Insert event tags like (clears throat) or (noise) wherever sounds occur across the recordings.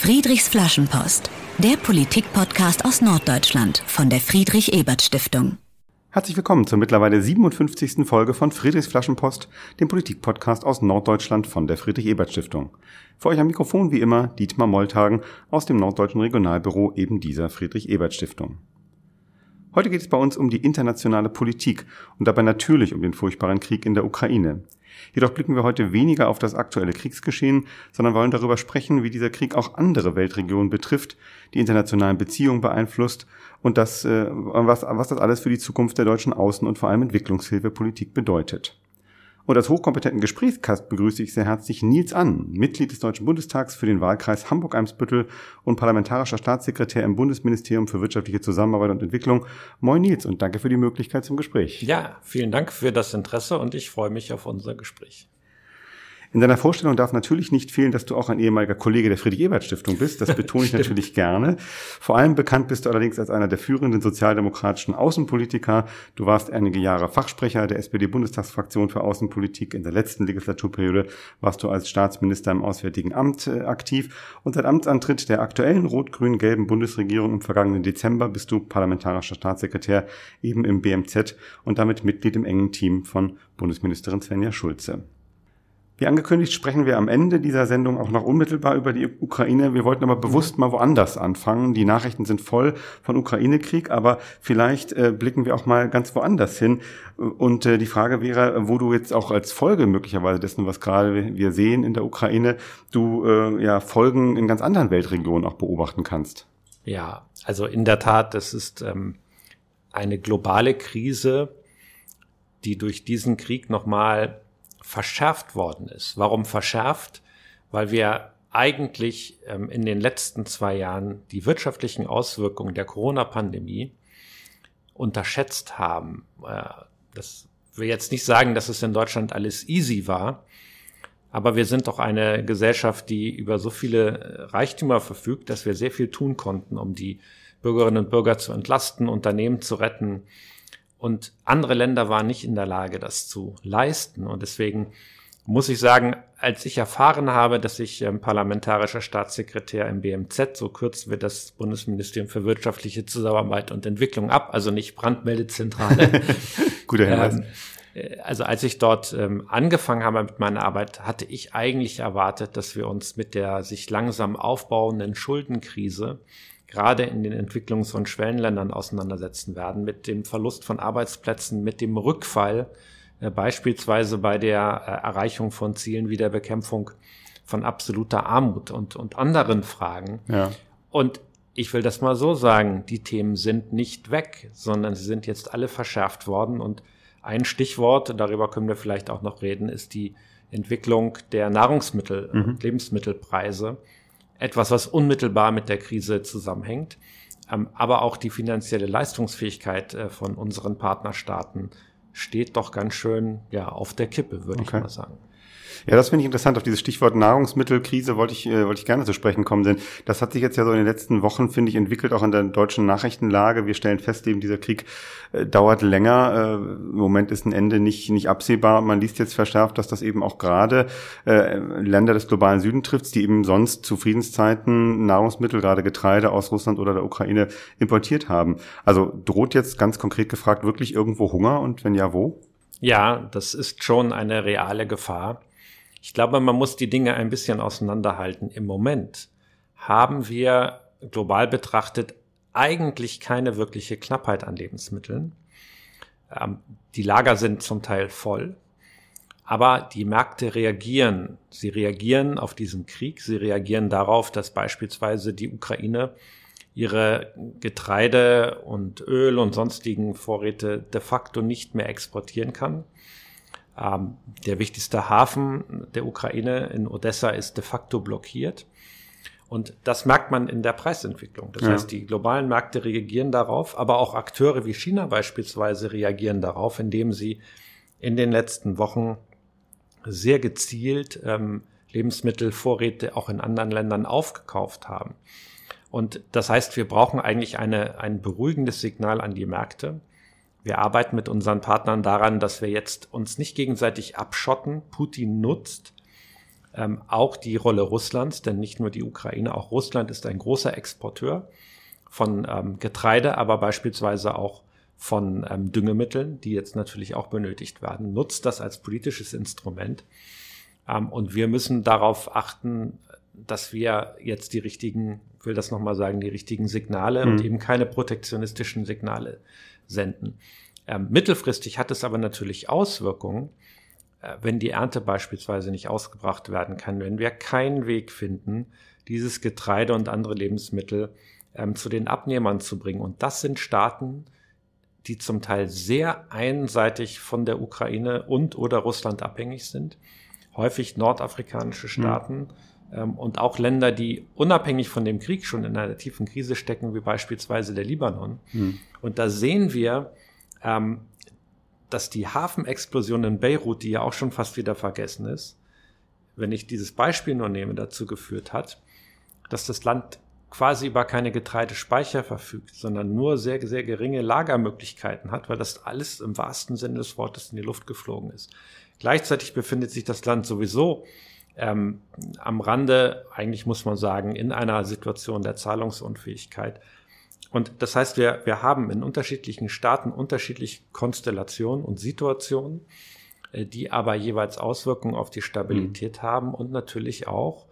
Friedrichs Flaschenpost, der Politikpodcast aus Norddeutschland von der Friedrich Ebert Stiftung. Herzlich willkommen zur mittlerweile 57. Folge von Friedrichs Flaschenpost, dem Politikpodcast aus Norddeutschland von der Friedrich Ebert Stiftung. Für euch am Mikrofon wie immer Dietmar Moltagen aus dem Norddeutschen Regionalbüro eben dieser Friedrich Ebert Stiftung. Heute geht es bei uns um die internationale Politik und dabei natürlich um den furchtbaren Krieg in der Ukraine. Jedoch blicken wir heute weniger auf das aktuelle Kriegsgeschehen, sondern wollen darüber sprechen, wie dieser Krieg auch andere Weltregionen betrifft, die internationalen Beziehungen beeinflusst und das, äh, was, was das alles für die Zukunft der deutschen Außen- und vor allem Entwicklungshilfepolitik bedeutet. Und als hochkompetenten Gesprächskast begrüße ich sehr herzlich Nils An, Mitglied des Deutschen Bundestags für den Wahlkreis Hamburg-Eimsbüttel und parlamentarischer Staatssekretär im Bundesministerium für wirtschaftliche Zusammenarbeit und Entwicklung. Moin Nils und danke für die Möglichkeit zum Gespräch. Ja, vielen Dank für das Interesse und ich freue mich auf unser Gespräch. In deiner Vorstellung darf natürlich nicht fehlen, dass du auch ein ehemaliger Kollege der Friedrich-Ebert-Stiftung bist. Das betone ich (laughs) natürlich gerne. Vor allem bekannt bist du allerdings als einer der führenden sozialdemokratischen Außenpolitiker. Du warst einige Jahre Fachsprecher der SPD-Bundestagsfraktion für Außenpolitik. In der letzten Legislaturperiode warst du als Staatsminister im Auswärtigen Amt äh, aktiv. Und seit Amtsantritt der aktuellen rot-grün-gelben Bundesregierung im vergangenen Dezember bist du parlamentarischer Staatssekretär eben im BMZ und damit Mitglied im engen Team von Bundesministerin Svenja Schulze. Wie angekündigt, sprechen wir am Ende dieser Sendung auch noch unmittelbar über die Ukraine. Wir wollten aber bewusst mal woanders anfangen. Die Nachrichten sind voll von Ukraine-Krieg, aber vielleicht äh, blicken wir auch mal ganz woanders hin. Und äh, die Frage wäre, wo du jetzt auch als Folge möglicherweise dessen, was gerade wir sehen in der Ukraine, du äh, ja Folgen in ganz anderen Weltregionen auch beobachten kannst. Ja, also in der Tat, das ist ähm, eine globale Krise, die durch diesen Krieg nochmal verschärft worden ist. Warum verschärft? Weil wir eigentlich ähm, in den letzten zwei Jahren die wirtschaftlichen Auswirkungen der Corona-Pandemie unterschätzt haben. Äh, das will jetzt nicht sagen, dass es in Deutschland alles easy war, aber wir sind doch eine Gesellschaft, die über so viele äh, Reichtümer verfügt, dass wir sehr viel tun konnten, um die Bürgerinnen und Bürger zu entlasten, Unternehmen zu retten, und andere Länder waren nicht in der Lage, das zu leisten. Und deswegen muss ich sagen, als ich erfahren habe, dass ich ähm, parlamentarischer Staatssekretär im BMZ, so kürzen wir das Bundesministerium für wirtschaftliche Zusammenarbeit und Entwicklung ab, also nicht Brandmeldezentrale. (laughs) Guter Hinweis. Ähm, äh, also als ich dort ähm, angefangen habe mit meiner Arbeit, hatte ich eigentlich erwartet, dass wir uns mit der sich langsam aufbauenden Schuldenkrise gerade in den Entwicklungs- und Schwellenländern auseinandersetzen werden, mit dem Verlust von Arbeitsplätzen, mit dem Rückfall, äh, beispielsweise bei der äh, Erreichung von Zielen wie der Bekämpfung von absoluter Armut und, und anderen Fragen. Ja. Und ich will das mal so sagen, die Themen sind nicht weg, sondern sie sind jetzt alle verschärft worden. Und ein Stichwort, darüber können wir vielleicht auch noch reden, ist die Entwicklung der Nahrungsmittel- mhm. und Lebensmittelpreise etwas, was unmittelbar mit der Krise zusammenhängt. Ähm, aber auch die finanzielle Leistungsfähigkeit äh, von unseren Partnerstaaten steht doch ganz schön ja, auf der Kippe, würde okay. ich mal sagen. Ja, das finde ich interessant. Auf dieses Stichwort Nahrungsmittelkrise wollte ich, äh, wollte ich gerne zu sprechen kommen, denn das hat sich jetzt ja so in den letzten Wochen, finde ich, entwickelt, auch in der deutschen Nachrichtenlage. Wir stellen fest, eben dieser Krieg äh, dauert länger. Äh, Im Moment ist ein Ende nicht, nicht absehbar. Man liest jetzt verschärft, dass das eben auch gerade äh, Länder des globalen Süden trifft, die eben sonst zu Friedenszeiten Nahrungsmittel, gerade Getreide aus Russland oder der Ukraine importiert haben. Also droht jetzt ganz konkret gefragt wirklich irgendwo Hunger und wenn ja, wo? Ja, das ist schon eine reale Gefahr. Ich glaube, man muss die Dinge ein bisschen auseinanderhalten. Im Moment haben wir global betrachtet eigentlich keine wirkliche Knappheit an Lebensmitteln. Ähm, die Lager sind zum Teil voll, aber die Märkte reagieren. Sie reagieren auf diesen Krieg, sie reagieren darauf, dass beispielsweise die Ukraine ihre Getreide und Öl und sonstigen Vorräte de facto nicht mehr exportieren kann. Ähm, der wichtigste Hafen der Ukraine in Odessa ist de facto blockiert. Und das merkt man in der Preisentwicklung. Das ja. heißt, die globalen Märkte reagieren darauf, aber auch Akteure wie China beispielsweise reagieren darauf, indem sie in den letzten Wochen sehr gezielt ähm, Lebensmittelvorräte auch in anderen Ländern aufgekauft haben. Und das heißt, wir brauchen eigentlich eine, ein beruhigendes Signal an die Märkte, wir arbeiten mit unseren Partnern daran, dass wir jetzt uns nicht gegenseitig abschotten. Putin nutzt ähm, auch die Rolle Russlands, denn nicht nur die Ukraine, auch Russland ist ein großer Exporteur von ähm, Getreide, aber beispielsweise auch von ähm, Düngemitteln, die jetzt natürlich auch benötigt werden, nutzt das als politisches Instrument. Ähm, und wir müssen darauf achten, dass wir jetzt die richtigen, will das nochmal sagen, die richtigen Signale mhm. und eben keine protektionistischen Signale senden. Ähm, mittelfristig hat es aber natürlich Auswirkungen, äh, wenn die Ernte beispielsweise nicht ausgebracht werden kann, wenn wir keinen Weg finden, dieses Getreide und andere Lebensmittel ähm, zu den Abnehmern zu bringen. Und das sind Staaten, die zum Teil sehr einseitig von der Ukraine und oder Russland abhängig sind. Häufig nordafrikanische hm. Staaten mhm. Ähm, und auch Länder, die unabhängig von dem Krieg schon in einer tiefen Krise stecken, wie beispielsweise der Libanon. Mhm. Und da sehen wir, ähm, dass die Hafenexplosion in Beirut, die ja auch schon fast wieder vergessen ist, wenn ich dieses Beispiel nur nehme, dazu geführt hat, dass das Land quasi über keine Getreidespeicher verfügt, sondern nur sehr, sehr geringe Lagermöglichkeiten hat, weil das alles im wahrsten Sinne des Wortes in die Luft geflogen ist. Gleichzeitig befindet sich das Land sowieso ähm, am Rande, eigentlich muss man sagen, in einer Situation der Zahlungsunfähigkeit. Und das heißt, wir, wir haben in unterschiedlichen Staaten unterschiedliche Konstellationen und Situationen, äh, die aber jeweils Auswirkungen auf die Stabilität mhm. haben und natürlich auch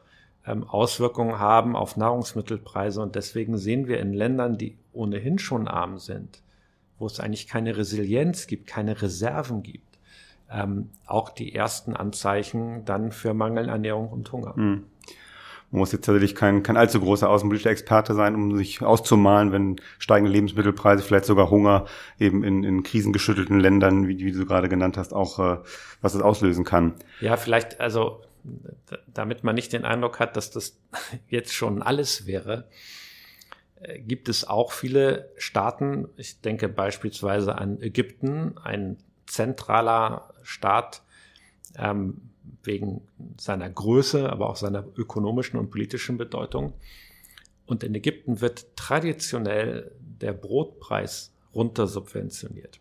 ähm, Auswirkungen haben auf Nahrungsmittelpreise. Und deswegen sehen wir in Ländern, die ohnehin schon arm sind, wo es eigentlich keine Resilienz gibt, keine Reserven gibt, ähm, auch die ersten Anzeichen dann für Mangelernährung und Hunger. Mhm. Man muss jetzt tatsächlich kein, kein allzu großer außenpolitischer Experte sein, um sich auszumalen, wenn steigende Lebensmittelpreise, vielleicht sogar Hunger eben in, in krisengeschüttelten Ländern, wie, wie du gerade genannt hast, auch äh, was das auslösen kann. Ja, vielleicht, also damit man nicht den Eindruck hat, dass das (laughs) jetzt schon alles wäre, äh, gibt es auch viele Staaten, ich denke beispielsweise an Ägypten, ein zentraler Staat ähm, wegen seiner Größe, aber auch seiner ökonomischen und politischen Bedeutung. Und in Ägypten wird traditionell der Brotpreis runtersubventioniert.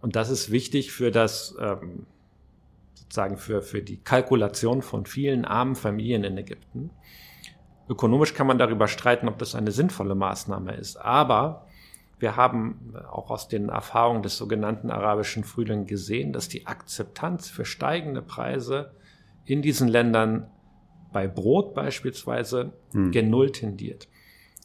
Und das ist wichtig für das ähm, sozusagen für, für die Kalkulation von vielen armen Familien in Ägypten. Ökonomisch kann man darüber streiten, ob das eine sinnvolle Maßnahme ist. Aber wir haben auch aus den Erfahrungen des sogenannten arabischen Frühlings gesehen, dass die Akzeptanz für steigende Preise in diesen Ländern bei Brot beispielsweise hm. gen Null tendiert.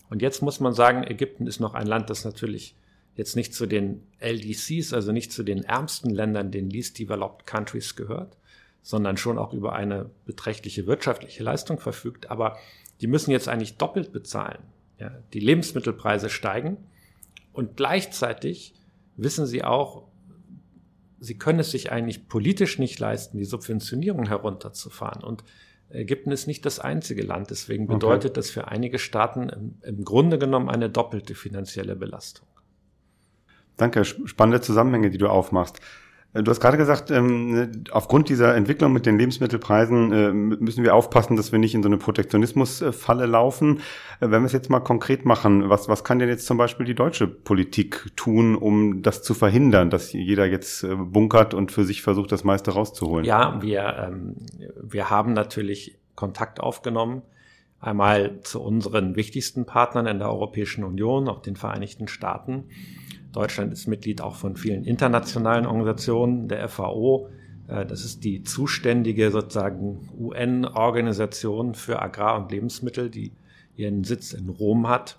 Und jetzt muss man sagen, Ägypten ist noch ein Land, das natürlich jetzt nicht zu den LDCs, also nicht zu den ärmsten Ländern, den Least Developed Countries gehört, sondern schon auch über eine beträchtliche wirtschaftliche Leistung verfügt. Aber die müssen jetzt eigentlich doppelt bezahlen. Ja, die Lebensmittelpreise steigen und gleichzeitig wissen sie auch, sie können es sich eigentlich politisch nicht leisten, die Subventionierung herunterzufahren. Und Ägypten ist nicht das einzige Land. Deswegen bedeutet okay. das für einige Staaten im, im Grunde genommen eine doppelte finanzielle Belastung. Danke, spannende Zusammenhänge, die du aufmachst. Äh, du hast gerade gesagt, ähm, aufgrund dieser Entwicklung mit den Lebensmittelpreisen äh, müssen wir aufpassen, dass wir nicht in so eine Protektionismusfalle laufen. Äh, wenn wir es jetzt mal konkret machen, was, was kann denn jetzt zum Beispiel die deutsche Politik tun, um das zu verhindern, dass jeder jetzt bunkert und für sich versucht, das meiste rauszuholen? Ja, wir, ähm, wir haben natürlich Kontakt aufgenommen. Einmal zu unseren wichtigsten Partnern in der Europäischen Union, auch den Vereinigten Staaten Deutschland ist Mitglied auch von vielen internationalen Organisationen, der FAO. Äh, das ist die zuständige sozusagen UN-Organisation für Agrar- und Lebensmittel, die ihren Sitz in Rom hat.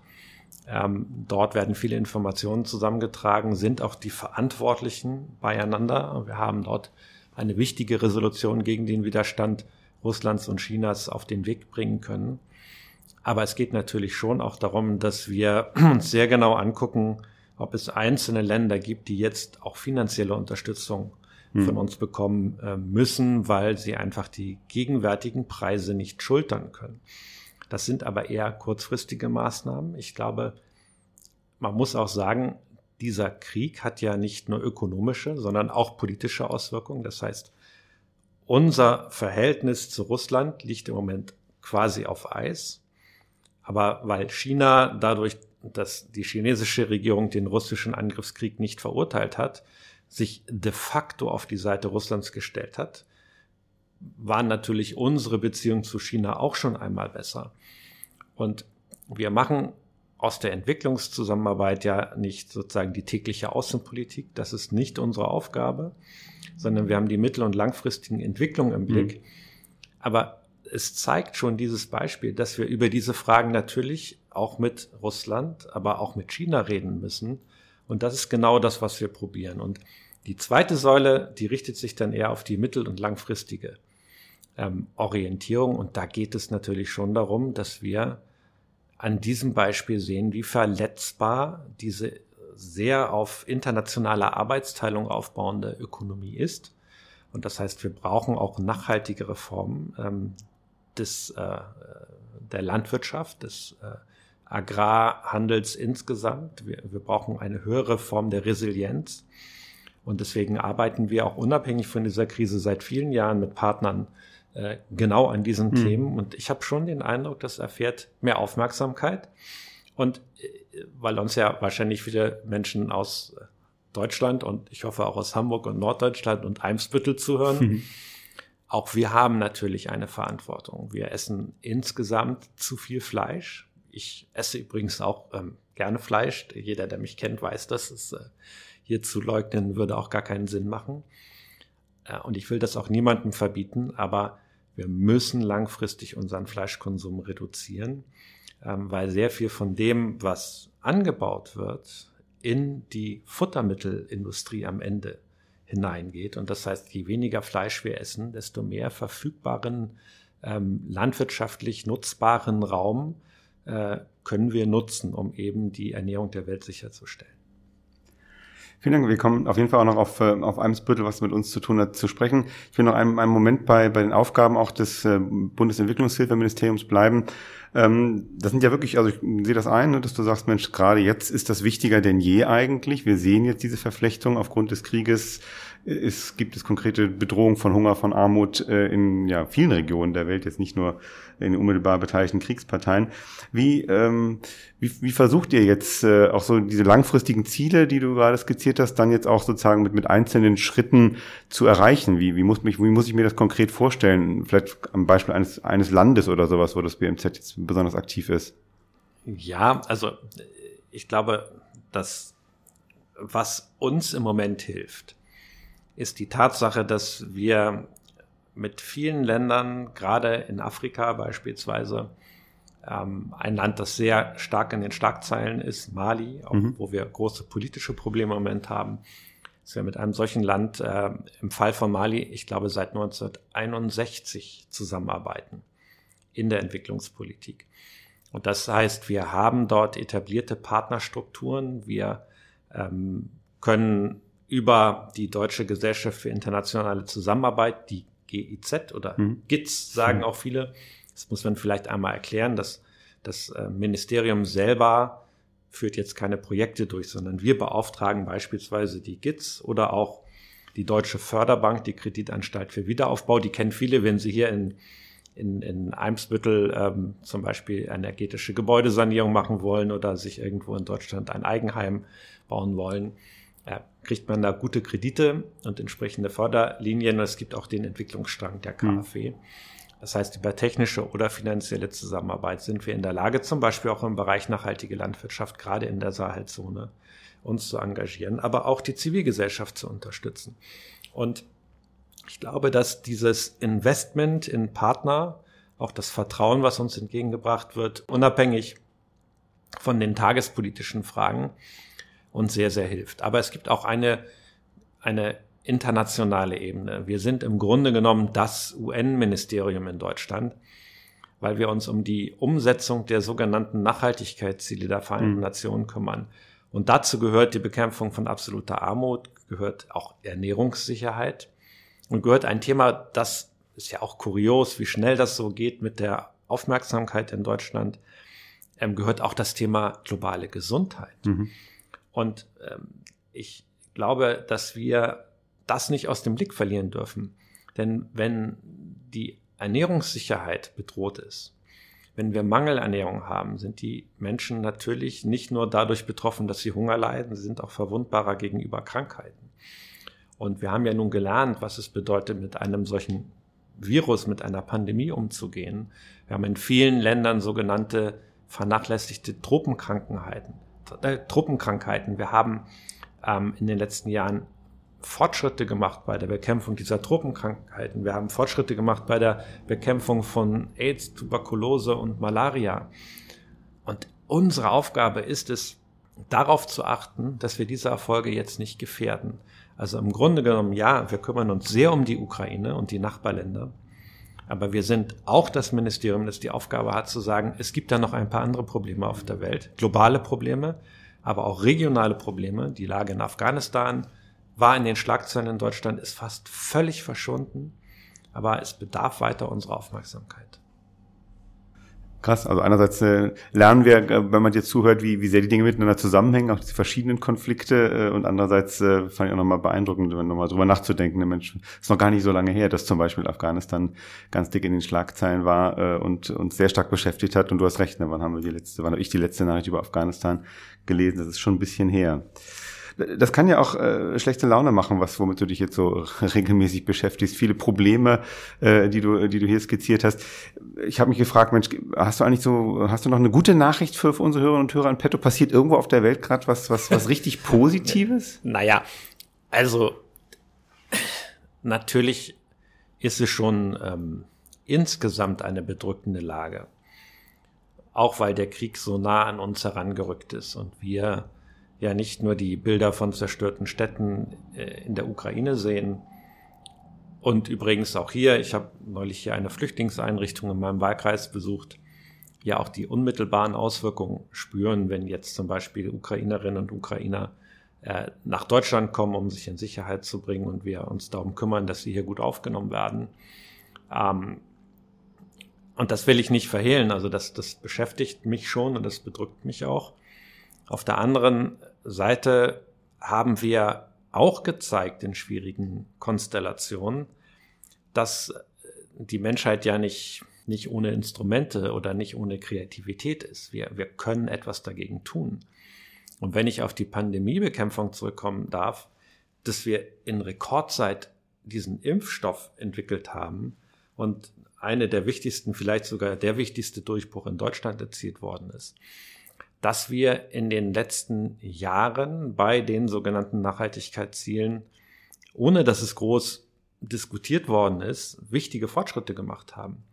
Ähm, dort werden viele Informationen zusammengetragen, sind auch die Verantwortlichen beieinander. Wir haben dort eine wichtige Resolution gegen den Widerstand Russlands und Chinas auf den Weg bringen können. Aber es geht natürlich schon auch darum, dass wir uns sehr genau angucken, ob es einzelne Länder gibt, die jetzt auch finanzielle Unterstützung hm. von uns bekommen äh, müssen, weil sie einfach die gegenwärtigen Preise nicht schultern können. Das sind aber eher kurzfristige Maßnahmen. Ich glaube, man muss auch sagen, dieser Krieg hat ja nicht nur ökonomische, sondern auch politische Auswirkungen. Das heißt, unser Verhältnis zu Russland liegt im Moment quasi auf Eis. Aber weil China dadurch dass die chinesische Regierung den russischen Angriffskrieg nicht verurteilt hat, sich de facto auf die Seite Russlands gestellt hat, waren natürlich unsere Beziehungen zu China auch schon einmal besser. Und wir machen aus der Entwicklungszusammenarbeit ja nicht sozusagen die tägliche Außenpolitik. Das ist nicht unsere Aufgabe, sondern wir haben die mittel- und langfristigen Entwicklungen im Blick. Mhm. Aber es zeigt schon dieses Beispiel, dass wir über diese Fragen natürlich auch mit Russland, aber auch mit China reden müssen. Und das ist genau das, was wir probieren. Und die zweite Säule, die richtet sich dann eher auf die mittel- und langfristige ähm, Orientierung. Und da geht es natürlich schon darum, dass wir an diesem Beispiel sehen, wie verletzbar diese sehr auf internationaler Arbeitsteilung aufbauende Ökonomie ist. Und das heißt, wir brauchen auch nachhaltige Reformen ähm, des, äh, der Landwirtschaft, des äh, Agrarhandels insgesamt. Wir, wir brauchen eine höhere Form der Resilienz. Und deswegen arbeiten wir auch unabhängig von dieser Krise seit vielen Jahren mit Partnern äh, genau an diesen mhm. Themen. Und ich habe schon den Eindruck, das erfährt mehr Aufmerksamkeit. Und äh, weil uns ja wahrscheinlich viele Menschen aus Deutschland und ich hoffe auch aus Hamburg und Norddeutschland und Eimsbüttel zuhören. Mhm. Auch wir haben natürlich eine Verantwortung. Wir essen insgesamt zu viel Fleisch. Ich esse übrigens auch ähm, gerne Fleisch. Jeder, der mich kennt, weiß, dass es äh, hier zu leugnen würde auch gar keinen Sinn machen. Äh, und ich will das auch niemandem verbieten, aber wir müssen langfristig unseren Fleischkonsum reduzieren, ähm, weil sehr viel von dem, was angebaut wird, in die Futtermittelindustrie am Ende hineingeht. Und das heißt, je weniger Fleisch wir essen, desto mehr verfügbaren ähm, landwirtschaftlich nutzbaren Raum können wir nutzen, um eben die Ernährung der Welt sicherzustellen. Vielen Dank. Wir kommen auf jeden Fall auch noch auf, äh, auf Eimsbüttel, was mit uns zu tun hat, zu sprechen. Ich will noch einen, einen Moment bei, bei den Aufgaben auch des äh, Bundesentwicklungshilfeministeriums bleiben. Ähm, das sind ja wirklich, also ich sehe das ein, ne, dass du sagst, Mensch, gerade jetzt ist das wichtiger denn je eigentlich. Wir sehen jetzt diese Verflechtung aufgrund des Krieges es gibt es konkrete Bedrohungen von Hunger, von Armut äh, in ja, vielen Regionen der Welt, jetzt nicht nur in unmittelbar beteiligten Kriegsparteien. Wie, ähm, wie, wie versucht ihr jetzt äh, auch so diese langfristigen Ziele, die du gerade skizziert hast, dann jetzt auch sozusagen mit, mit einzelnen Schritten zu erreichen? Wie, wie, muss mich, wie muss ich mir das konkret vorstellen? Vielleicht am Beispiel eines, eines Landes oder sowas, wo das BMZ jetzt besonders aktiv ist. Ja, also ich glaube, dass was uns im Moment hilft, ist die Tatsache, dass wir mit vielen Ländern, gerade in Afrika beispielsweise, ähm, ein Land, das sehr stark in den Schlagzeilen ist, Mali, auch, mhm. wo wir große politische Probleme im Moment haben, dass wir mit einem solchen Land äh, im Fall von Mali, ich glaube, seit 1961 zusammenarbeiten in der Entwicklungspolitik. Und das heißt, wir haben dort etablierte Partnerstrukturen, wir ähm, können über die Deutsche Gesellschaft für internationale Zusammenarbeit, die GIZ oder mhm. GIZ sagen mhm. auch viele. Das muss man vielleicht einmal erklären, dass das äh, Ministerium selber führt jetzt keine Projekte durch, sondern wir beauftragen beispielsweise die GIZ oder auch die Deutsche Förderbank, die Kreditanstalt für Wiederaufbau. Die kennen viele, wenn sie hier in, in, in Eimsbüttel ähm, zum Beispiel energetische Gebäudesanierung machen wollen oder sich irgendwo in Deutschland ein Eigenheim bauen wollen kriegt man da gute Kredite und entsprechende Förderlinien. Und es gibt auch den Entwicklungsstrang der KfW. Mhm. Das heißt, über technische oder finanzielle Zusammenarbeit sind wir in der Lage, zum Beispiel auch im Bereich nachhaltige Landwirtschaft, gerade in der Sahelzone, uns zu engagieren, aber auch die Zivilgesellschaft zu unterstützen. Und ich glaube, dass dieses Investment in Partner, auch das Vertrauen, was uns entgegengebracht wird, unabhängig von den tagespolitischen Fragen, uns sehr, sehr hilft. Aber es gibt auch eine, eine internationale Ebene. Wir sind im Grunde genommen das UN-Ministerium in Deutschland, weil wir uns um die Umsetzung der sogenannten Nachhaltigkeitsziele der Vereinten mhm. Nationen kümmern. Und dazu gehört die Bekämpfung von absoluter Armut, gehört auch Ernährungssicherheit und gehört ein Thema, das ist ja auch kurios, wie schnell das so geht mit der Aufmerksamkeit in Deutschland, ähm, gehört auch das Thema globale Gesundheit. Mhm. Und ähm, ich glaube, dass wir das nicht aus dem Blick verlieren dürfen. Denn wenn die Ernährungssicherheit bedroht ist, wenn wir Mangelernährung haben, sind die Menschen natürlich nicht nur dadurch betroffen, dass sie Hunger leiden, sie sind auch verwundbarer gegenüber Krankheiten. Und wir haben ja nun gelernt, was es bedeutet, mit einem solchen Virus, mit einer Pandemie umzugehen. Wir haben in vielen Ländern sogenannte vernachlässigte Tropenkrankheiten. Äh, Truppenkrankheiten. Wir haben ähm, in den letzten Jahren Fortschritte gemacht bei der Bekämpfung dieser Tropenkrankheiten. Wir haben Fortschritte gemacht bei der Bekämpfung von AIDS, Tuberkulose und Malaria. Und unsere Aufgabe ist es, darauf zu achten, dass wir diese Erfolge jetzt nicht gefährden. Also im Grunde genommen, ja, wir kümmern uns sehr um die Ukraine und die Nachbarländer. Aber wir sind auch das Ministerium, das die Aufgabe hat zu sagen, es gibt da noch ein paar andere Probleme auf der Welt, globale Probleme, aber auch regionale Probleme. Die Lage in Afghanistan war in den Schlagzeilen in Deutschland, ist fast völlig verschwunden, aber es bedarf weiter unserer Aufmerksamkeit. Krass, also einerseits äh, lernen wir, äh, wenn man dir zuhört, wie, wie sehr die Dinge miteinander zusammenhängen, auch diese verschiedenen Konflikte äh, und andererseits äh, fand ich auch nochmal beeindruckend, nochmal drüber nachzudenken. Der Mensch ist noch gar nicht so lange her, dass zum Beispiel Afghanistan ganz dick in den Schlagzeilen war äh, und uns sehr stark beschäftigt hat und du hast recht, ne, wann haben wir die letzte, wann habe ich die letzte Nachricht über Afghanistan gelesen, das ist schon ein bisschen her. Das kann ja auch äh, schlechte Laune machen, was womit du dich jetzt so (laughs) regelmäßig beschäftigst. Viele Probleme, äh, die du, die du hier skizziert hast. Ich habe mich gefragt, Mensch, hast du eigentlich so, hast du noch eine gute Nachricht für, für unsere Hörerinnen und Hörer in Petto? Passiert irgendwo auf der Welt gerade was, was, was richtig (laughs) Positives? naja, also natürlich ist es schon ähm, insgesamt eine bedrückende Lage. Auch weil der Krieg so nah an uns herangerückt ist und wir ja nicht nur die Bilder von zerstörten Städten äh, in der Ukraine sehen. Und übrigens auch hier, ich habe neulich hier eine Flüchtlingseinrichtung in meinem Wahlkreis besucht, ja auch die unmittelbaren Auswirkungen spüren, wenn jetzt zum Beispiel Ukrainerinnen und Ukrainer äh, nach Deutschland kommen, um sich in Sicherheit zu bringen und wir uns darum kümmern, dass sie hier gut aufgenommen werden. Ähm, und das will ich nicht verhehlen, also das, das beschäftigt mich schon und das bedrückt mich auch. Auf der anderen Seite haben wir auch gezeigt in schwierigen Konstellationen, dass die Menschheit ja nicht, nicht ohne Instrumente oder nicht ohne Kreativität ist. Wir, wir können etwas dagegen tun. Und wenn ich auf die Pandemiebekämpfung zurückkommen darf, dass wir in Rekordzeit diesen Impfstoff entwickelt haben und eine der wichtigsten, vielleicht sogar der wichtigste Durchbruch in Deutschland erzielt worden ist dass wir in den letzten Jahren bei den sogenannten Nachhaltigkeitszielen, ohne dass es groß diskutiert worden ist, wichtige Fortschritte gemacht haben.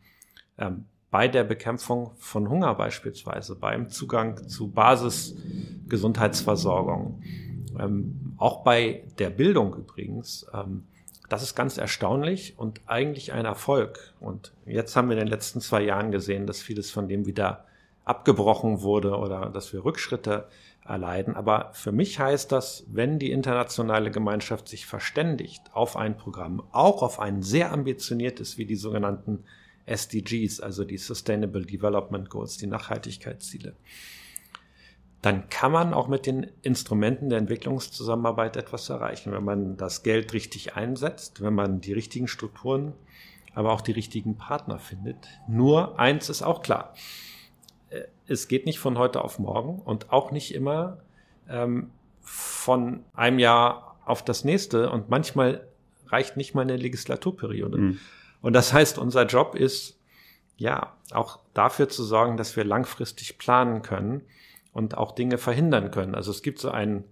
Ähm, bei der Bekämpfung von Hunger beispielsweise, beim Zugang zu Basisgesundheitsversorgung, ähm, auch bei der Bildung übrigens. Ähm, das ist ganz erstaunlich und eigentlich ein Erfolg. Und jetzt haben wir in den letzten zwei Jahren gesehen, dass vieles von dem wieder abgebrochen wurde oder dass wir Rückschritte erleiden. Aber für mich heißt das, wenn die internationale Gemeinschaft sich verständigt auf ein Programm, auch auf ein sehr ambitioniertes wie die sogenannten SDGs, also die Sustainable Development Goals, die Nachhaltigkeitsziele, dann kann man auch mit den Instrumenten der Entwicklungszusammenarbeit etwas erreichen, wenn man das Geld richtig einsetzt, wenn man die richtigen Strukturen, aber auch die richtigen Partner findet. Nur eins ist auch klar es geht nicht von heute auf morgen und auch nicht immer ähm, von einem Jahr auf das nächste und manchmal reicht nicht mal eine Legislaturperiode. Mhm. Und das heißt, unser Job ist, ja, auch dafür zu sorgen, dass wir langfristig planen können und auch Dinge verhindern können. Also es gibt so ein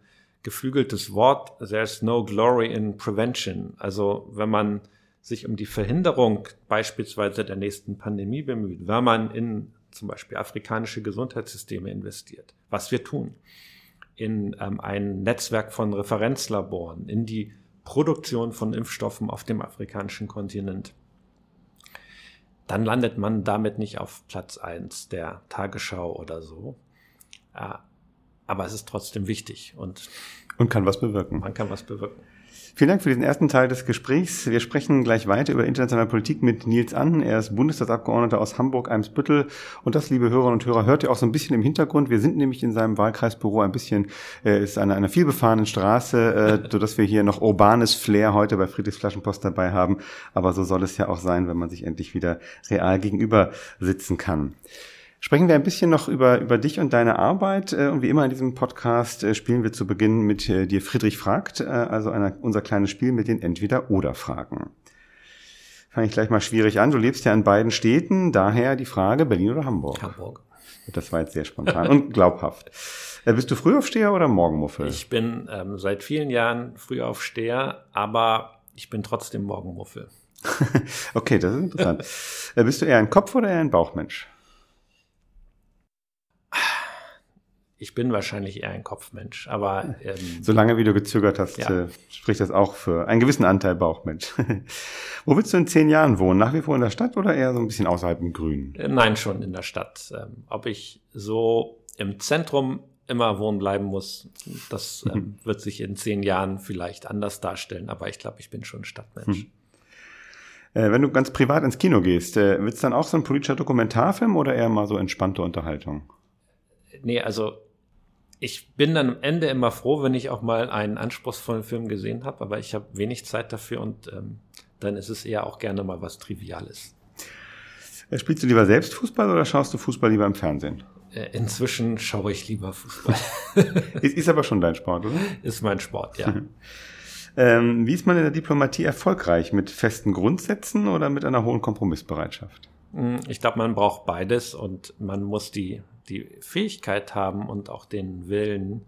geflügeltes Wort, there's no glory in prevention. Also wenn man sich um die Verhinderung beispielsweise der nächsten Pandemie bemüht, wenn man in zum Beispiel afrikanische Gesundheitssysteme investiert, was wir tun, in ähm, ein Netzwerk von Referenzlaboren, in die Produktion von Impfstoffen auf dem afrikanischen Kontinent, dann landet man damit nicht auf Platz eins der Tagesschau oder so. Äh, aber es ist trotzdem wichtig und, und kann was bewirken. Man kann was bewirken. Vielen Dank für diesen ersten Teil des Gesprächs. Wir sprechen gleich weiter über internationale Politik mit Nils An. Er ist Bundestagsabgeordneter aus Hamburg-Eimsbüttel. Und das, liebe Hörerinnen und Hörer, hört ihr auch so ein bisschen im Hintergrund. Wir sind nämlich in seinem Wahlkreisbüro ein bisschen, äh, ist an einer vielbefahrenen Straße, äh, (laughs) sodass wir hier noch urbanes Flair heute bei Friedrichs Flaschenpost dabei haben. Aber so soll es ja auch sein, wenn man sich endlich wieder real gegenüber sitzen kann. Sprechen wir ein bisschen noch über, über dich und deine Arbeit. Äh, und wie immer in diesem Podcast äh, spielen wir zu Beginn mit äh, dir Friedrich fragt, also einer, unser kleines Spiel mit den Entweder-Oder-Fragen. Fange ich gleich mal schwierig an. Du lebst ja in beiden Städten, daher die Frage, Berlin oder Hamburg? Hamburg. Das war jetzt sehr spontan und glaubhaft. Bist du Frühaufsteher oder Morgenmuffel? Ich bin ähm, seit vielen Jahren Frühaufsteher, aber ich bin trotzdem Morgenmuffel. (laughs) okay, das ist interessant. Bist du eher ein Kopf- oder eher ein Bauchmensch? Ich bin wahrscheinlich eher ein Kopfmensch, aber ähm, solange wie du gezögert hast, ja. äh, spricht das auch für einen gewissen Anteil Bauchmensch. (laughs) Wo willst du in zehn Jahren wohnen? Nach wie vor in der Stadt oder eher so ein bisschen außerhalb im Grünen? Äh, nein, schon in der Stadt. Ähm, ob ich so im Zentrum immer wohnen bleiben muss, das ähm, (laughs) wird sich in zehn Jahren vielleicht anders darstellen, aber ich glaube, ich bin schon Stadtmensch. Hm. Äh, wenn du ganz privat ins Kino gehst, äh, wird es dann auch so ein politischer Dokumentarfilm oder eher mal so entspannte Unterhaltung? Nee, also ich bin dann am Ende immer froh, wenn ich auch mal einen anspruchsvollen Film gesehen habe, aber ich habe wenig Zeit dafür und ähm, dann ist es eher auch gerne mal was Triviales. Äh, spielst du lieber selbst Fußball oder schaust du Fußball lieber im Fernsehen? Äh, inzwischen schaue ich lieber Fußball. (laughs) ist, ist aber schon dein Sport, oder? Ist mein Sport, ja. ähm, wie ist man in der Diplomatie erfolgreich? Mit festen Grundsätzen oder mit einer hohen Kompromissbereitschaft? Hm, ich glaube, man braucht beides und man muss die die Fähigkeit haben und auch den Willen,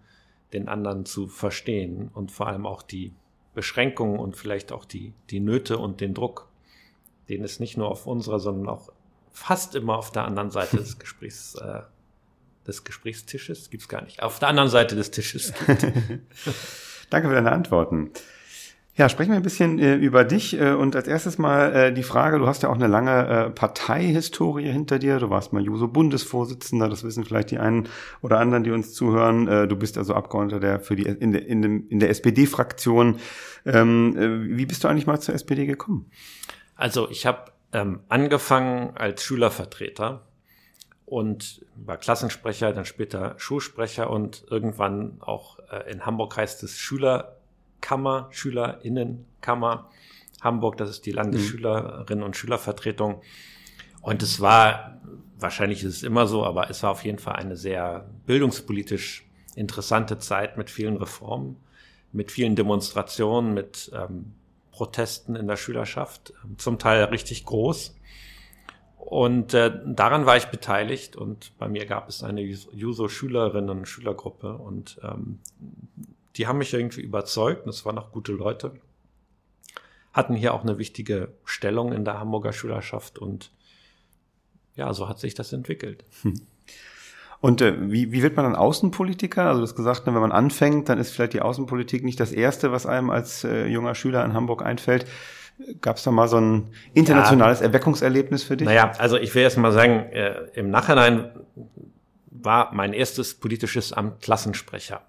den anderen zu verstehen und vor allem auch die Beschränkungen und vielleicht auch die, die Nöte und den Druck, den es nicht nur auf unserer, sondern auch fast immer auf der anderen Seite des (laughs) Gesprächs, äh, des Gesprächstisches, gibt's gar nicht, auf der anderen Seite des Tisches gibt. (laughs) Danke für deine Antworten. Ja, sprechen wir ein bisschen äh, über dich äh, und als erstes mal äh, die Frage, du hast ja auch eine lange äh, Parteihistorie hinter dir, du warst mal Juso-Bundesvorsitzender, das wissen vielleicht die einen oder anderen, die uns zuhören. Äh, du bist also Abgeordneter der für die in der, in dem, in der SPD-Fraktion. Ähm, äh, wie bist du eigentlich mal zur SPD gekommen? Also ich habe ähm, angefangen als Schülervertreter und war Klassensprecher, dann später Schulsprecher und irgendwann auch in Hamburg heißt es Schüler Kammer, Schülerinnenkammer Hamburg, das ist die Landesschülerinnen und Schülervertretung. Und es war, wahrscheinlich ist es immer so, aber es war auf jeden Fall eine sehr bildungspolitisch interessante Zeit mit vielen Reformen, mit vielen Demonstrationen, mit ähm, Protesten in der Schülerschaft, ähm, zum Teil richtig groß. Und äh, daran war ich beteiligt und bei mir gab es eine Juso-Schülerinnen- und Schülergruppe und ähm, die haben mich irgendwie überzeugt und es waren auch gute Leute. Hatten hier auch eine wichtige Stellung in der Hamburger Schülerschaft und ja, so hat sich das entwickelt. Hm. Und äh, wie, wie wird man dann Außenpolitiker? Also du hast gesagt, ne, wenn man anfängt, dann ist vielleicht die Außenpolitik nicht das Erste, was einem als äh, junger Schüler in Hamburg einfällt. Gab es da mal so ein internationales ja, Erweckungserlebnis für dich? Naja, also ich will erst mal sagen, äh, im Nachhinein war mein erstes politisches Amt Klassensprecher.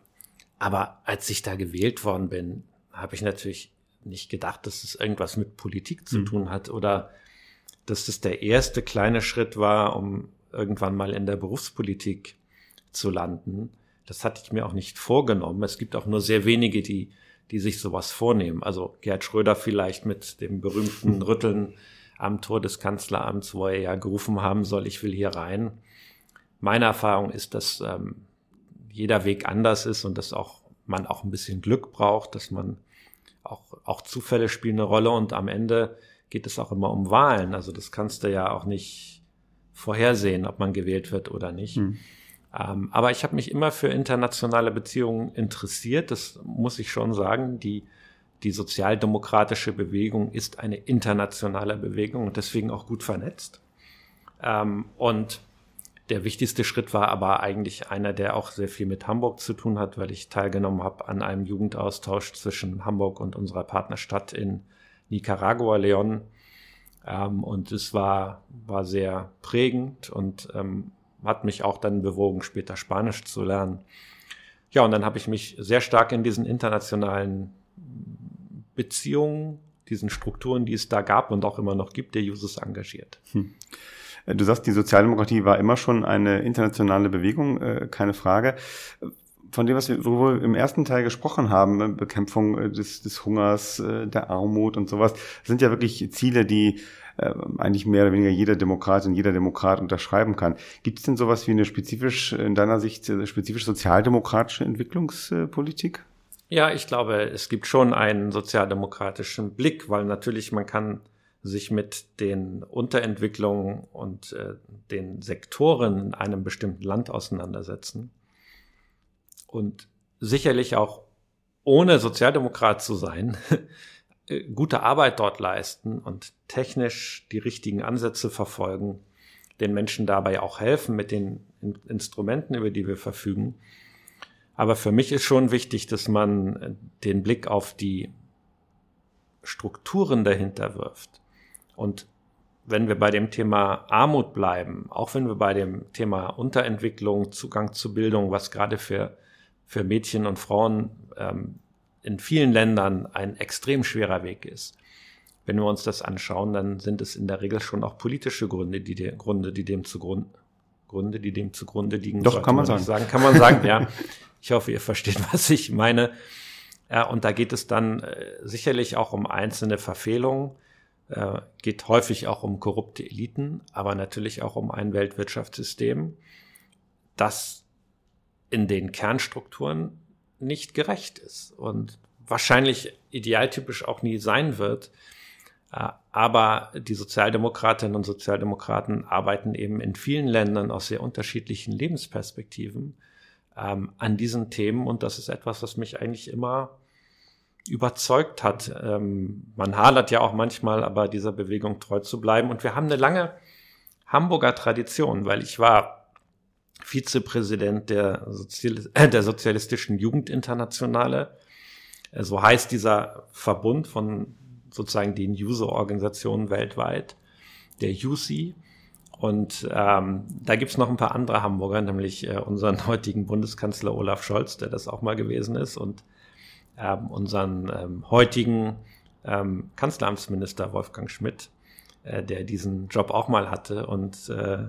Aber als ich da gewählt worden bin, habe ich natürlich nicht gedacht, dass es irgendwas mit Politik zu mhm. tun hat oder dass das der erste kleine Schritt war, um irgendwann mal in der Berufspolitik zu landen. Das hatte ich mir auch nicht vorgenommen. Es gibt auch nur sehr wenige, die, die sich sowas vornehmen. Also Gerd Schröder vielleicht mit dem berühmten (laughs) Rütteln am Tor des Kanzleramts, wo er ja gerufen haben soll, ich will hier rein. Meine Erfahrung ist, dass ähm, jeder Weg anders ist und dass auch man auch ein bisschen Glück braucht, dass man auch, auch Zufälle spielen eine Rolle und am Ende geht es auch immer um Wahlen. Also das kannst du ja auch nicht vorhersehen, ob man gewählt wird oder nicht. Hm. Ähm, aber ich habe mich immer für internationale Beziehungen interessiert. Das muss ich schon sagen. Die, die sozialdemokratische Bewegung ist eine internationale Bewegung und deswegen auch gut vernetzt. Ähm, und der wichtigste Schritt war aber eigentlich einer, der auch sehr viel mit Hamburg zu tun hat, weil ich teilgenommen habe an einem Jugendaustausch zwischen Hamburg und unserer Partnerstadt in Nicaragua, Leon. Ähm, und es war, war sehr prägend und ähm, hat mich auch dann bewogen, später Spanisch zu lernen. Ja, und dann habe ich mich sehr stark in diesen internationalen Beziehungen, diesen Strukturen, die es da gab und auch immer noch gibt, der Jusos engagiert. Hm. Du sagst, die Sozialdemokratie war immer schon eine internationale Bewegung, äh, keine Frage. Von dem, was wir, worüber wir im ersten Teil gesprochen haben, äh, Bekämpfung äh, des, des Hungers, der Armut und sowas, sind ja wirklich Ziele, die eigentlich mehr oder weniger jeder Demokrat und jeder Demokrat unterschreiben kann. Gibt es denn sowas wie eine spezifisch, in deiner Sicht, spezifisch sozialdemokratische Entwicklungspolitik? Ja, ich glaube, es gibt schon einen sozialdemokratischen Blick, weil natürlich man kann sich mit den Unterentwicklungen und äh, den Sektoren in einem bestimmten Land auseinandersetzen und sicherlich auch ohne Sozialdemokrat zu sein, (laughs) gute Arbeit dort leisten und technisch die richtigen Ansätze verfolgen, den Menschen dabei auch helfen mit den Instrumenten, über die wir verfügen. Aber für mich ist schon wichtig, dass man den Blick auf die Strukturen dahinter wirft. Und wenn wir bei dem Thema Armut bleiben, auch wenn wir bei dem Thema Unterentwicklung, Zugang zu Bildung, was gerade für, für Mädchen und Frauen ähm, in vielen Ländern ein extrem schwerer Weg ist. Wenn wir uns das anschauen, dann sind es in der Regel schon auch politische Gründe, die, de, Gründe, die dem zugrunde, Gründe, die dem zugrunde liegen. Doch, kann man, man sagen. sagen. Kann man sagen, ja. (laughs) Ich hoffe, ihr versteht, was ich meine. Ja, und da geht es dann äh, sicherlich auch um einzelne Verfehlungen, äh, geht häufig auch um korrupte Eliten, aber natürlich auch um ein Weltwirtschaftssystem, das in den Kernstrukturen nicht gerecht ist und wahrscheinlich idealtypisch auch nie sein wird. Äh, aber die Sozialdemokratinnen und Sozialdemokraten arbeiten eben in vielen Ländern aus sehr unterschiedlichen Lebensperspektiven ähm, an diesen Themen. Und das ist etwas, was mich eigentlich immer überzeugt hat. Ähm, man hadert ja auch manchmal, aber dieser Bewegung treu zu bleiben. Und wir haben eine lange Hamburger Tradition, weil ich war Vizepräsident der, Sozial äh, der Sozialistischen Jugendinternationale. Äh, so heißt dieser Verbund von sozusagen den User-Organisationen weltweit, der UC. Und ähm, da gibt's noch ein paar andere Hamburger, nämlich äh, unseren heutigen Bundeskanzler Olaf Scholz, der das auch mal gewesen ist, und ähm, unseren ähm, heutigen ähm, Kanzleramtsminister Wolfgang Schmidt, äh, der diesen Job auch mal hatte. Und äh,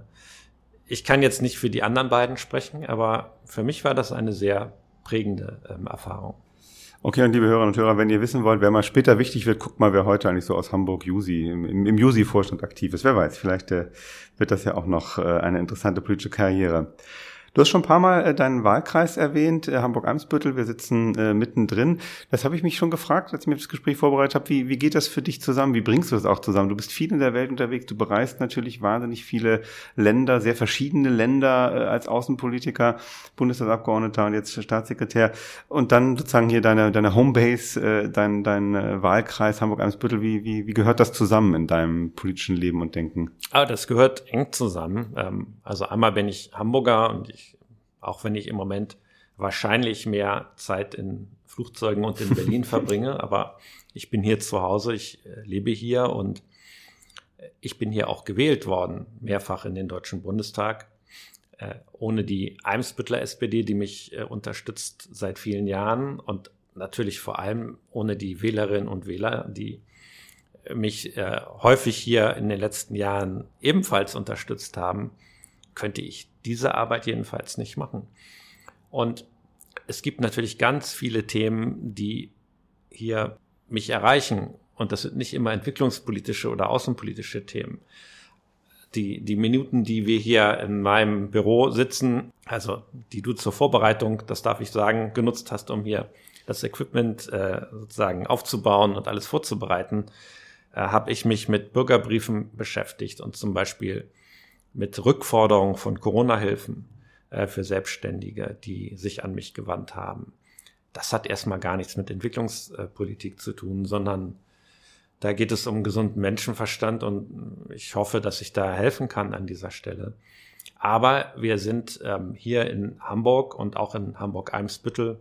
ich kann jetzt nicht für die anderen beiden sprechen, aber für mich war das eine sehr prägende ähm, Erfahrung. Okay, und liebe Hörerinnen und Hörer, wenn ihr wissen wollt, wer mal später wichtig wird, guckt mal, wer heute eigentlich so aus Hamburg Jusi, im, im Jusi-Vorstand aktiv ist. Wer weiß, vielleicht äh, wird das ja auch noch äh, eine interessante politische Karriere. Du hast schon ein paar Mal äh, deinen Wahlkreis erwähnt, äh, Hamburg-Eimsbüttel. Wir sitzen äh, mittendrin. Das habe ich mich schon gefragt, als ich mir das Gespräch vorbereitet habe. Wie, wie geht das für dich zusammen? Wie bringst du das auch zusammen? Du bist viel in der Welt unterwegs. Du bereist natürlich wahnsinnig viele Länder, sehr verschiedene Länder äh, als Außenpolitiker, Bundestagsabgeordneter und jetzt Staatssekretär. Und dann sozusagen hier deine, deine Homebase, äh, dein, dein äh, Wahlkreis Hamburg-Eimsbüttel. Wie, wie, wie gehört das zusammen in deinem politischen Leben und Denken? Ah, das gehört eng zusammen. Ähm, also einmal bin ich Hamburger und ich auch wenn ich im Moment wahrscheinlich mehr Zeit in Flugzeugen und in Berlin (laughs) verbringe, aber ich bin hier zu Hause, ich äh, lebe hier und äh, ich bin hier auch gewählt worden, mehrfach in den Deutschen Bundestag. Äh, ohne die Eimsbüttler SPD, die mich unterstützt seit vielen Jahren und natürlich vor allem ohne die Wählerinnen und Wähler, die mich häufig hier in den letzten Jahren ebenfalls unterstützt haben, könnte ich diese Arbeit jedenfalls nicht machen. Und es gibt natürlich ganz viele Themen, die hier mich erreichen. Und das sind nicht immer entwicklungspolitische oder außenpolitische Themen. Die, die Minuten, die wir hier in meinem Büro sitzen, also die du zur Vorbereitung, das darf ich sagen, genutzt hast, um hier das Equipment äh, sozusagen aufzubauen und alles vorzubereiten, äh, habe ich mich mit Bürgerbriefen beschäftigt und zum Beispiel mit Rückforderung von Corona-Hilfen äh, für Selbstständige, die sich an mich gewandt haben. Das hat erstmal gar nichts mit Entwicklungspolitik zu tun, sondern da geht es um gesunden Menschenverstand und ich hoffe, dass ich da helfen kann an dieser Stelle. Aber wir sind ähm, hier in Hamburg und auch in Hamburg-Eimsbüttel,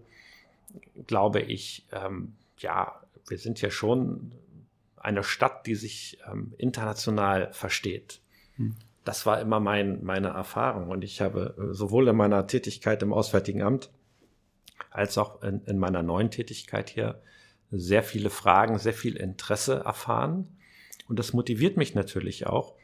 glaube ich, ähm, ja, wir sind ja schon eine Stadt, die sich ähm, international versteht. Hm das war immer mein, meine Erfahrung. Und ich habe äh, sowohl in meiner Tätigkeit im Auswärtigen Amt als auch in, in meiner neuen Tätigkeit hier sehr viele Fragen, sehr viel Interesse erfahren. Und das motiviert mich natürlich auch.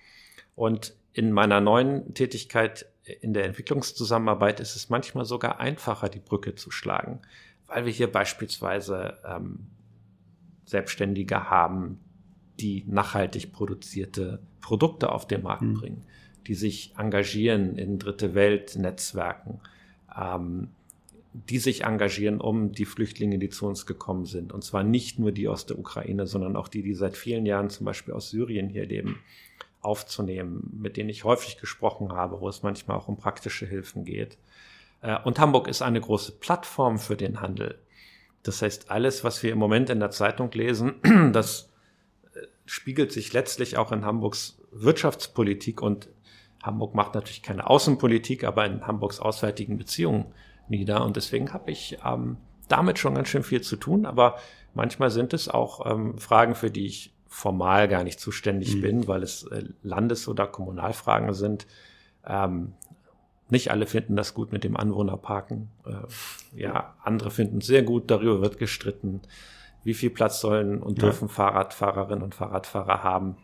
Und in meiner neuen Tätigkeit in der Entwicklungszusammenarbeit ist es manchmal sogar einfacher, die Brücke zu schlagen, weil wir hier beispielsweise ähm, Selbstständige haben, die nachhaltig produzierte Produkte auf den Markt mhm. bringen, die sich engagieren in Dritte Welt-Netzwerken, ähm, die sich engagieren um die Flüchtlinge, die zu uns gekommen sind. Und zwar nicht nur die aus der Ukraine, sondern auch die, die seit vielen Jahren zum Beispiel aus Syrien hier leben, aufzunehmen, mit denen ich häufig gesprochen habe, wo es manchmal auch um praktische Hilfen geht. Äh, und Hamburg ist eine große Plattform für den Handel. Das heißt, alles, was wir im Moment in der Zeitung lesen, (clears throat) das spiegelt sich letztlich auch in Hamburgs Wirtschaftspolitik und Hamburg macht natürlich keine Außenpolitik, aber in Hamburgs auswärtigen Beziehungen nieder. Und deswegen habe ich ähm, damit schon ganz schön viel zu tun. Aber manchmal sind es auch ähm, Fragen, für die ich formal gar nicht zuständig mhm. bin, weil es äh, Landes- oder Kommunalfragen sind. Ähm, nicht alle finden das gut mit dem Anwohnerparken. Äh, ja, andere finden es sehr gut. Darüber wird gestritten. Wie viel Platz sollen und dürfen ja. Fahrradfahrerinnen und Fahrradfahrer haben?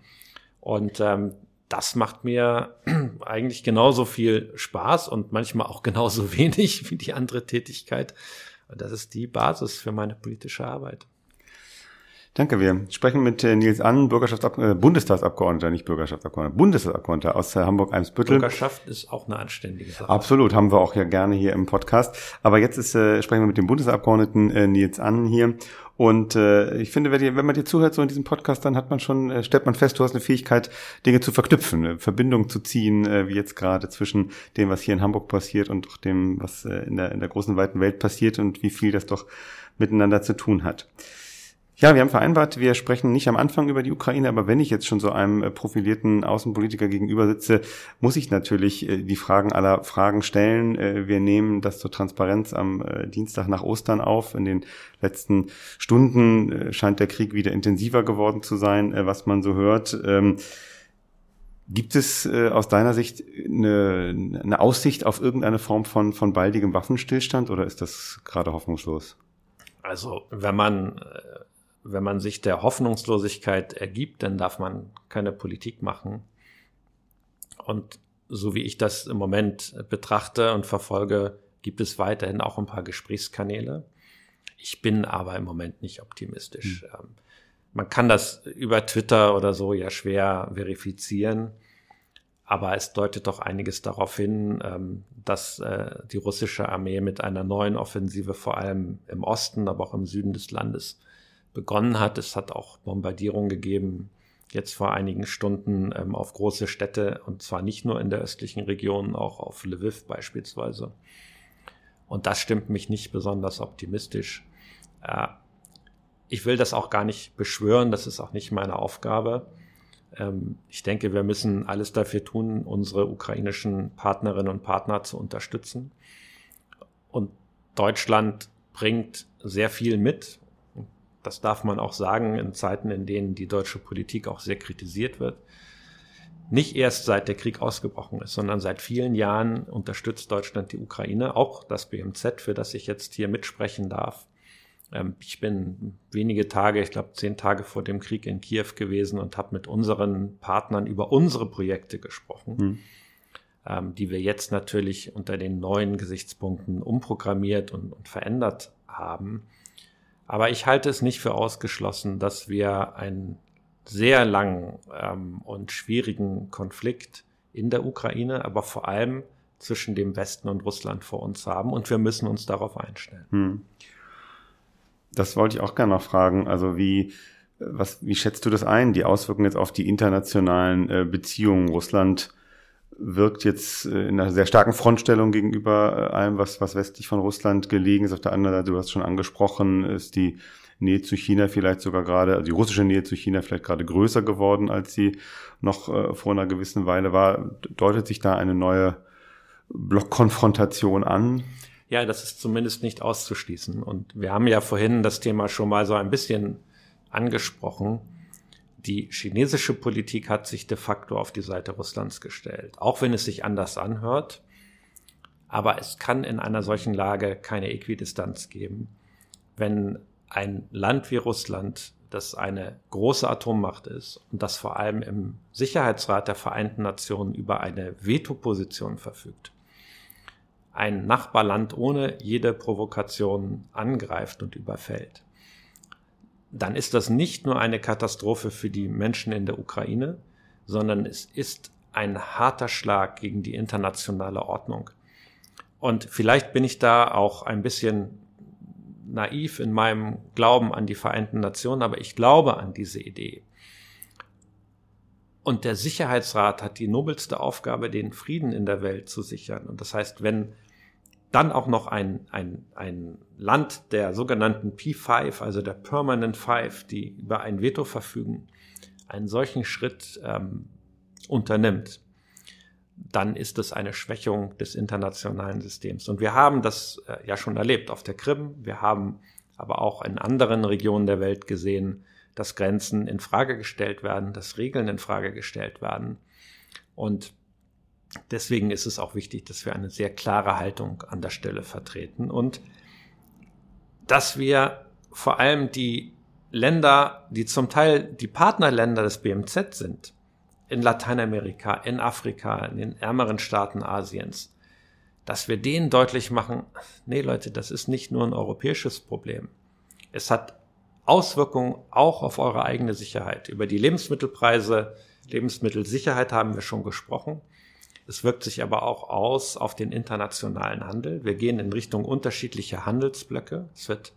Und ähm, das macht mir (clears throat) eigentlich genauso viel Spaß und manchmal auch genauso (laughs) wenig wie die andere Tätigkeit. Und das ist die Basis für meine politische Arbeit. Danke, wir sprechen mit äh, Nils An, Bürgerschaftsab äh, Bundestagsabgeordneter, nicht Bürgerschaftsabgeordneter, Bundestagsabgeordneter aus äh, Hamburg-Eimsbüttel. Bürgerschaft ist auch eine anständige Sache. Absolut, haben wir auch ja gerne hier im Podcast. Aber jetzt ist, äh, sprechen wir mit dem Bundesabgeordneten äh, Nils An hier. Und äh, ich finde, wenn, dir, wenn man dir zuhört so in diesem Podcast, dann hat man schon, äh, stellt man fest, du hast eine Fähigkeit, Dinge zu verknüpfen, äh, Verbindungen zu ziehen, äh, wie jetzt gerade zwischen dem, was hier in Hamburg passiert und auch dem, was äh, in, der, in der großen weiten Welt passiert und wie viel das doch miteinander zu tun hat. Ja, wir haben vereinbart, wir sprechen nicht am Anfang über die Ukraine, aber wenn ich jetzt schon so einem äh, profilierten Außenpolitiker gegenüber sitze, muss ich natürlich äh, die Fragen aller Fragen stellen. Äh, wir nehmen das zur Transparenz am Dienstag nach Ostern auf. In den letzten Stunden scheint der Krieg wieder intensiver geworden zu sein, was man so hört. Ähm, gibt es aus deiner Sicht eine, eine Aussicht auf irgendeine Form von, von baldigem Waffenstillstand oder ist das gerade hoffnungslos? Also, wenn man wenn man sich der Hoffnungslosigkeit ergibt, dann darf man keine Politik machen. Und so wie ich das im Moment betrachte und verfolge, gibt es weiterhin auch ein paar Gesprächskanäle. Ich bin aber im Moment nicht optimistisch. Mhm. Man kann das über Twitter oder so ja schwer verifizieren, aber es deutet doch einiges darauf hin, ähm, dass äh, die russische Armee mit einer neuen Offensive vor allem im Osten, aber auch im Süden des Landes begonnen hat. Es hat auch Bombardierungen gegeben, jetzt vor einigen Stunden ähm, auf große Städte und zwar nicht nur in der östlichen Region, auch auf Lviv beispielsweise. Und das stimmt mich nicht besonders optimistisch. Äh, ich will das auch gar nicht beschwören, das ist auch nicht meine Aufgabe. Ähm, ich denke, wir müssen alles dafür tun, unsere ukrainischen Partnerinnen und Partner zu unterstützen. Und Deutschland bringt sehr viel mit das darf man auch sagen in Zeiten, in denen die deutsche Politik auch sehr kritisiert wird. Nicht erst seit der Krieg ausgebrochen ist, sondern seit vielen Jahren unterstützt Deutschland die Ukraine, auch das BMZ, für das ich jetzt hier mitsprechen darf. Ähm, ich bin wenige Tage, ich glaube zehn Tage vor dem Krieg in Kiew gewesen und habe mit unseren Partnern über unsere Projekte gesprochen, hm. die wir jetzt natürlich unter den neuen Gesichtspunkten umprogrammiert und, und verändert haben. Aber ich halte es nicht für ausgeschlossen, dass wir einen sehr langen ähm, und schwierigen Konflikt in der Ukraine, aber vor allem zwischen dem Westen und Russland vor uns haben und wir müssen uns darauf einstellen. Hm. Das wollte ich auch gerne noch fragen. Also wie, was, wie schätzt du das ein, die Auswirkungen jetzt auf die internationalen äh, Beziehungen Russland wirkt jetzt äh, in einer sehr starken Frontstellung gegenüber äh, allem, was, was westlich von Russland gelegen ist. Auf der anderen Seite, du hast schon angesprochen, ist die Nähe zu China vielleicht sogar gerade, also die russische Nähe zu China vielleicht gerade größer geworden, als sie noch äh, vor einer gewissen Weile war. Deutet sich da eine neue Blockkonfrontation an? Ja, das ist zumindest nicht auszuschließen. Und wir haben ja vorhin das Thema schon mal so ein bisschen angesprochen die chinesische Politik hat sich de facto auf die Seite Russlands gestellt, auch wenn es sich anders anhört. Aber es kann in einer solchen Lage keine Äquidistanz geben, wenn ein Land wie Russland, das eine große Atommacht ist und das vor allem im Sicherheitsrat der Vereinten Nationen über eine Vetoposition verfügt, ein Nachbarland ohne jede Provokation angreift und überfällt dann ist das nicht nur eine Katastrophe für die Menschen in der Ukraine, sondern es ist ein harter Schlag gegen die internationale Ordnung. Und vielleicht bin ich da auch ein bisschen naiv in meinem Glauben an die Vereinten Nationen, aber ich glaube an diese Idee. Und der Sicherheitsrat hat die nobelste Aufgabe, den Frieden in der Welt zu sichern. Und das heißt, wenn dann auch noch ein, ein, ein Land der sogenannten P5, also der Permanent Five, die über ein Veto verfügen, einen solchen Schritt ähm, unternimmt, dann ist es eine Schwächung des internationalen Systems. Und wir haben das äh, ja schon erlebt auf der Krim. Wir haben aber auch in anderen Regionen der Welt gesehen, dass Grenzen in Frage gestellt werden, dass Regeln in Frage gestellt werden. Und deswegen ist es auch wichtig, dass wir eine sehr klare Haltung an der Stelle vertreten und dass wir vor allem die Länder, die zum Teil die Partnerländer des BMZ sind, in Lateinamerika, in Afrika, in den ärmeren Staaten Asiens, dass wir denen deutlich machen, nee Leute, das ist nicht nur ein europäisches Problem. Es hat Auswirkungen auch auf eure eigene Sicherheit. Über die Lebensmittelpreise, Lebensmittelsicherheit haben wir schon gesprochen. Es wirkt sich aber auch aus auf den internationalen Handel. Wir gehen in Richtung unterschiedlicher Handelsblöcke. Es wird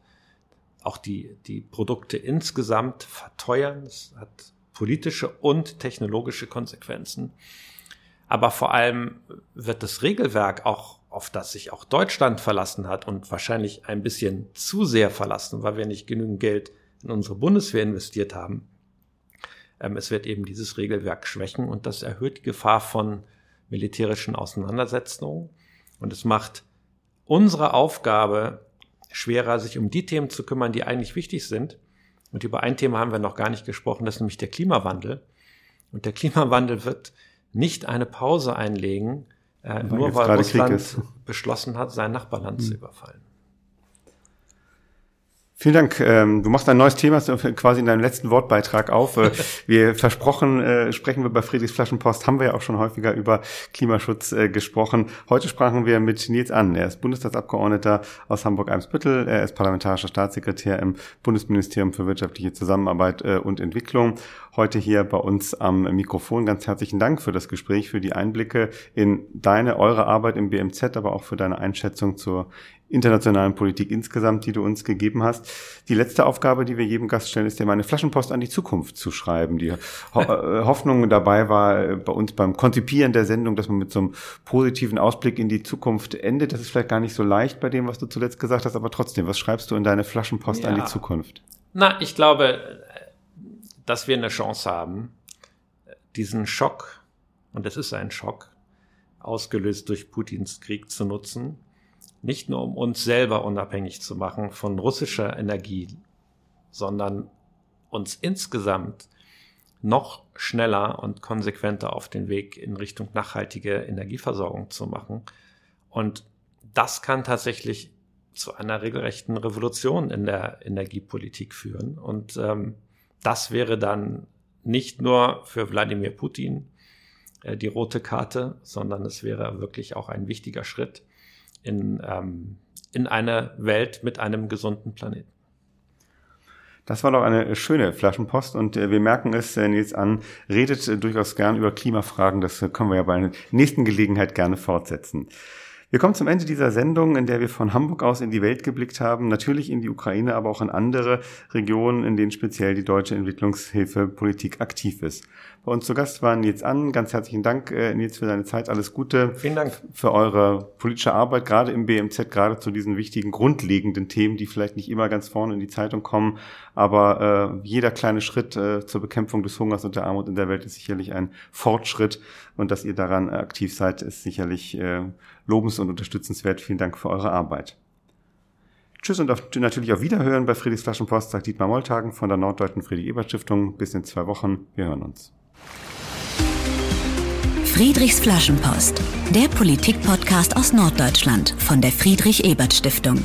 auch die, die Produkte insgesamt verteuern. Es hat politische und technologische Konsequenzen. Aber vor allem wird das Regelwerk auch, auf das sich auch Deutschland verlassen hat und wahrscheinlich ein bisschen zu sehr verlassen, weil wir nicht genügend Geld in unsere Bundeswehr investiert haben. Ähm, es wird eben dieses Regelwerk schwächen und das erhöht die Gefahr von militärischen Auseinandersetzungen. Und es macht unsere Aufgabe schwerer, sich um die Themen zu kümmern, die eigentlich wichtig sind. Und über ein Thema haben wir noch gar nicht gesprochen, das ist nämlich der Klimawandel. Und der Klimawandel wird nicht eine Pause einlegen, äh, nur weil Russland beschlossen hat, sein Nachbarland mhm. zu überfallen. Vielen Dank. Ähm, du machst ein neues Thema quasi in deinem letzten Wortbeitrag auf. Äh, (laughs) wir versprochen, äh, sprechen wir bei Friedrichs Flaschenpost, haben wir ja auch schon häufiger über Klimaschutz äh, gesprochen. Heute sprachen wir mit Nils An. Er ist Bundestagsabgeordneter aus Hamburg-Eimsbüttel. Er ist parlamentarischer Staatssekretär im Bundesministerium für wirtschaftliche Zusammenarbeit und Entwicklung. Heute hier bei uns am Mikrofon. Ganz herzlichen Dank für das Gespräch, für die Einblicke in deine, eure Arbeit im BMZ, aber auch für deine Einschätzung zur internationalen Politik insgesamt, die du uns gegeben hast. Die letzte Aufgabe, die wir jedem Gast stellen, ist dir meine Flaschenpost an die Zukunft zu schreiben. Die (laughs) äh, Hoffnung dabei war äh, bei uns beim Konzipieren der Sendung, dass man mit so einem positiven Ausblick in die Zukunft endet. Das ist vielleicht gar nicht so leicht bei dem, was du zuletzt gesagt hast, aber trotzdem, was schreibst du in deine Flaschenpost ja. an die Zukunft? Na, ich glaube, dass wir eine Chance haben, diesen Schock, und es ist ein Schock, ausgelöst durch Putins Krieg zu nutzen, nicht nur um uns selber unabhängig zu machen von russischer Energie, sondern uns insgesamt noch schneller und konsequenter auf den Weg in Richtung nachhaltige Energieversorgung zu machen. Und das kann tatsächlich zu einer regelrechten Revolution in der Energiepolitik führen. Und ähm, das wäre dann nicht nur für Wladimir Putin äh, die rote Karte, sondern es wäre wirklich auch ein wichtiger Schritt in, ähm, in eine Welt mit einem gesunden Planeten. Das war doch eine schöne Flaschenpost und äh, wir merken es, äh, Nils an, redet äh, durchaus gern über Klimafragen. Das äh, können wir ja bei einer nächsten Gelegenheit gerne fortsetzen. Wir kommen zum Ende dieser Sendung, in der wir von Hamburg aus in die Welt geblickt haben, natürlich in die Ukraine, aber auch in andere Regionen, in denen speziell die deutsche Entwicklungshilfepolitik aktiv ist. Bei uns zu Gast war Nils An. Ganz herzlichen Dank, äh, Nils, für deine Zeit. Alles Gute. Vielen Dank. Für eure politische Arbeit, gerade im BMZ, gerade zu diesen wichtigen, grundlegenden Themen, die vielleicht nicht immer ganz vorne in die Zeitung kommen. Aber äh, jeder kleine Schritt äh, zur Bekämpfung des Hungers und der Armut in der Welt ist sicherlich ein Fortschritt. Und dass ihr daran aktiv seid, ist sicherlich äh, lobens- und unterstützenswert. Vielen Dank für eure Arbeit. Tschüss und auf, natürlich auf Wiederhören bei Friedrichs Flaschenpost, sagt Dietmar Molltagen von der Norddeutschen Friedrich-Ebert-Stiftung. Bis in zwei Wochen. Wir hören uns. Friedrichs Flaschenpost, der Politik-Podcast aus Norddeutschland von der Friedrich-Ebert-Stiftung.